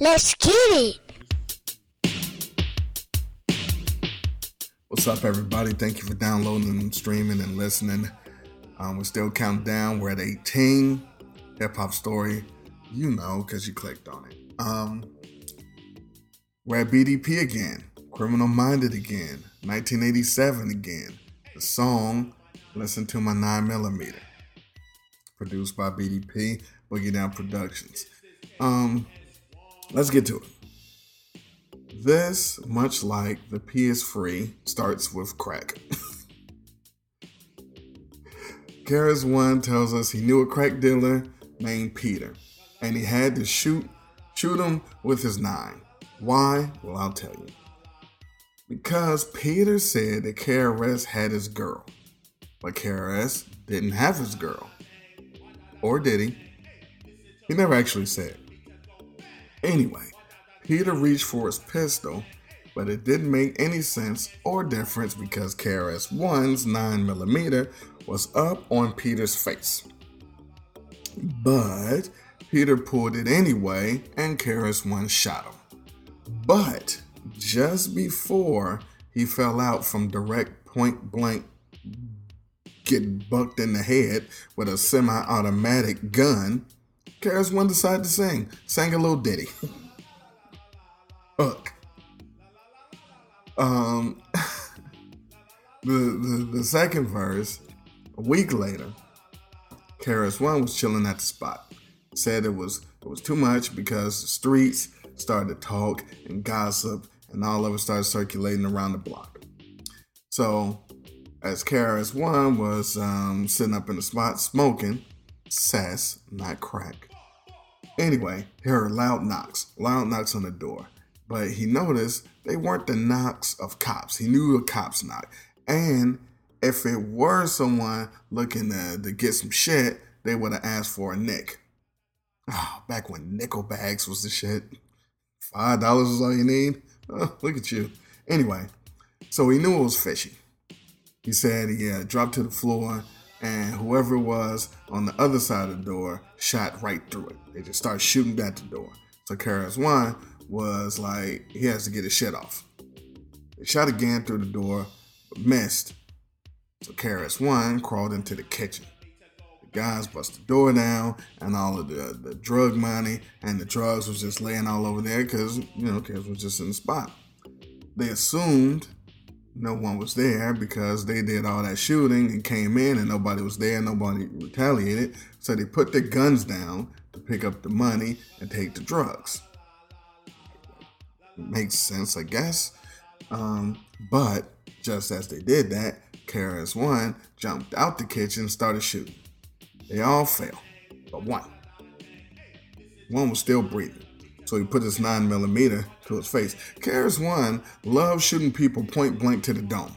Let's get it. What's up, everybody? Thank you for downloading, and streaming, and listening. Um, we're still counting down. We're at 18. Hip hop story, you know, because you clicked on it. Um, we're at BDP again. Criminal Minded again. 1987 again. The song, Listen to My 9mm. Produced by BDP, Boogie Down Productions. Um, let's get to it. This, much like the PS3, starts with crack. KRS One tells us he knew a crack dealer named Peter, and he had to shoot shoot him with his nine. Why? Well, I'll tell you. Because Peter said that KRS had his girl, but KRS didn't have his girl. Or did he? He never actually said. Anyway, Peter reached for his pistol, but it didn't make any sense or difference because KRS One's 9mm was up on Peter's face. But Peter pulled it anyway, and KRS One shot him. But just before he fell out from direct point blank getting bucked in the head with a semi automatic gun, KRS One decided to sing, sang a little ditty. Hook. Um, the, the the second verse, a week later, KRS One was chilling at the spot. Said it was it was too much because the streets started to talk and gossip, and all of it started circulating around the block. So, as KRS One was um, sitting up in the spot smoking, sass, not crack. Anyway, he heard loud knocks, loud knocks on the door but he noticed they weren't the knocks of cops. He knew a cops knock. And if it were someone looking to, to get some shit, they would have asked for a nick. Oh, back when nickel bags was the shit. Five dollars is all you need. Oh, look at you. Anyway, so he knew it was fishy. He said he uh, dropped to the floor, and whoever it was on the other side of the door shot right through it. They just started shooting at the door. So KRS One was like he has to get his shit off. They shot again through the door, missed. So KRS One crawled into the kitchen. The guys bust the door down, and all of the, the drug money and the drugs was just laying all over there because you know KRS was just in the spot. They assumed no one was there because they did all that shooting and came in and nobody was there, nobody retaliated. So they put their guns down to pick up the money and take the drugs makes sense, I guess. Um, but just as they did that, KRS One jumped out the kitchen and started shooting. They all fell, but one. One was still breathing, so he put his 9mm to his face. KRS One loved shooting people point blank to the dome.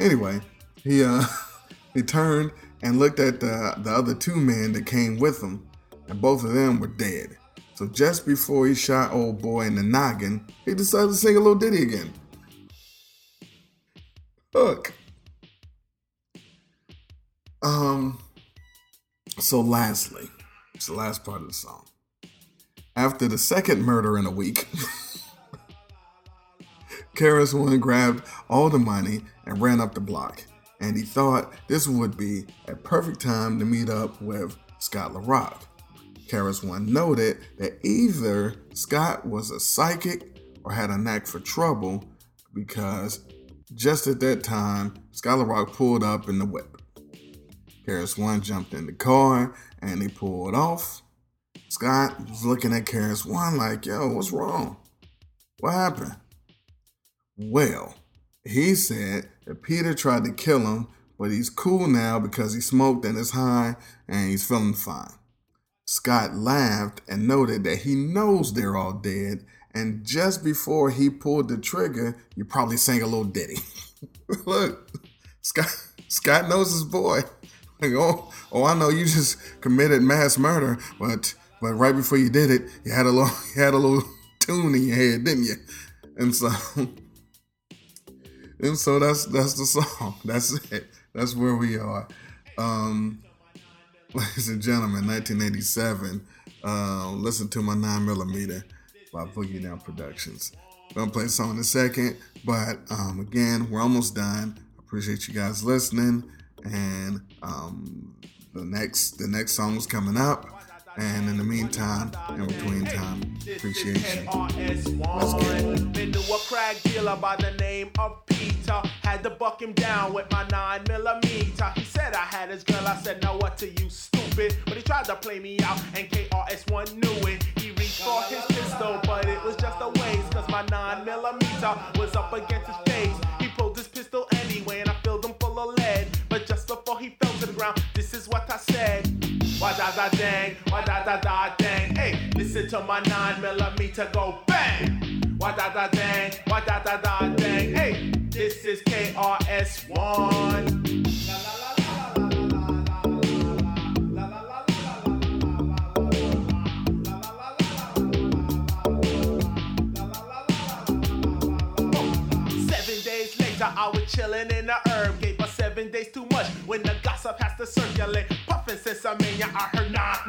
Anyway, he uh, he turned and looked at the, the other two men that came with him, and both of them were dead. So just before he shot old boy in the noggin, he decided to sing a little ditty again. Hook. Um. So lastly, it's the last part of the song. After the second murder in a week, KRS One grabbed all the money and ran up the block. And he thought this would be a perfect time to meet up with Scott La Rock. KRS One noted that either Scott was a psychic or had a knack for trouble because just at that time, Scott La Rock pulled up in the whip. KRS One jumped in the car and they pulled off. Scott was looking at KRS One like, yo, what's wrong? What happened? Well, he said that Peter tried to kill him, but he's cool now because he smoked and is high and he's feeling fine. Scott laughed and noted that he knows they're all dead, and just before he pulled the trigger, you probably sang a little ditty. Look, Scott Scott knows his boy. Like, oh, oh, I know you just committed mass murder, but but right before you did it, you had a little you had a little tune in your head, didn't you? And so and so that's that's the song. That's it. That's where we are. Um ladies and gentlemen, 1987. Uh, listen to my 9 millimeter by Boogie Down Productions. I'm gonna play a song in a second, but um, again, we're almost done. Appreciate you guys listening, and um, the next the next song is coming up. And in the meantime, in between time, appreciation. Let's get it. Been to a crack dealer by the name of Peter. Had to buck him down with my 9 millimeter. He said I had his girl. I said, Now what to you, stupid? But he tried to play me out, and KRS1 knew it. He reached for his pistol, but it was just a waste. Cause my 9 millimeter was up against his face. He pulled his pistol anyway, and I filled him full of lead. But just before he fell da da da dang. Hey, listen to my 9 millimeter go bang. Why da da dang, why da da da dang. Hey, this is KRS1. La la la. I was chillin' in the herb. Gave us seven days too much when the gossip has to circulate. Puffin' since I'm in ya, I heard knock,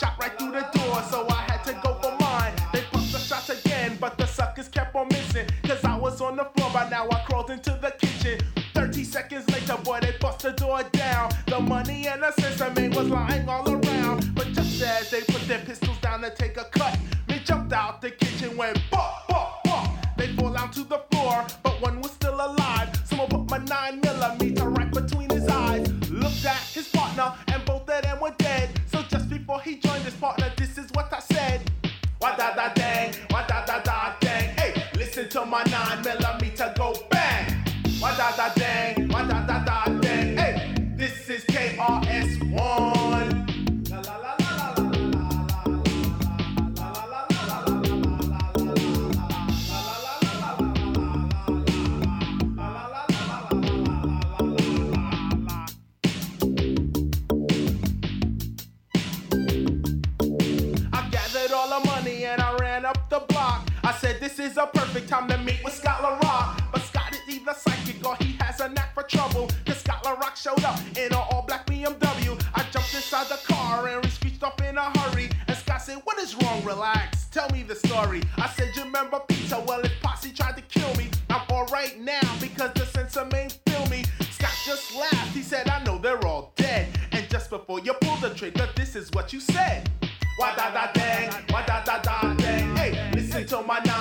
shot right through the door, so I had to go for mine. They pumped the shots again, but the suckers kept on missing. Cause I was on the floor, by now I crawled into the kitchen. 30 seconds later, boy, they bust the door down. The money and the made was lying all around. But just as they put their pistols down to take a my 9 millimeter go bang. Why da da dang, This is a perfect time to meet with Scott LaRock. But Scott is either psychic or he has a knack for trouble. Cause Scott LaRock showed up in an all black BMW. I jumped inside the car and we screeched up in a hurry. And Scott said, What is wrong? Relax. Tell me the story. I said, You remember Peter? Well, his posse tried to kill me. I'm alright now because the censor main feel me. Scott just laughed. He said, I know they're all dead. And just before you pull the trigger, this is what you said. Why da da dang, why da da da dang. Hey, listen to my 9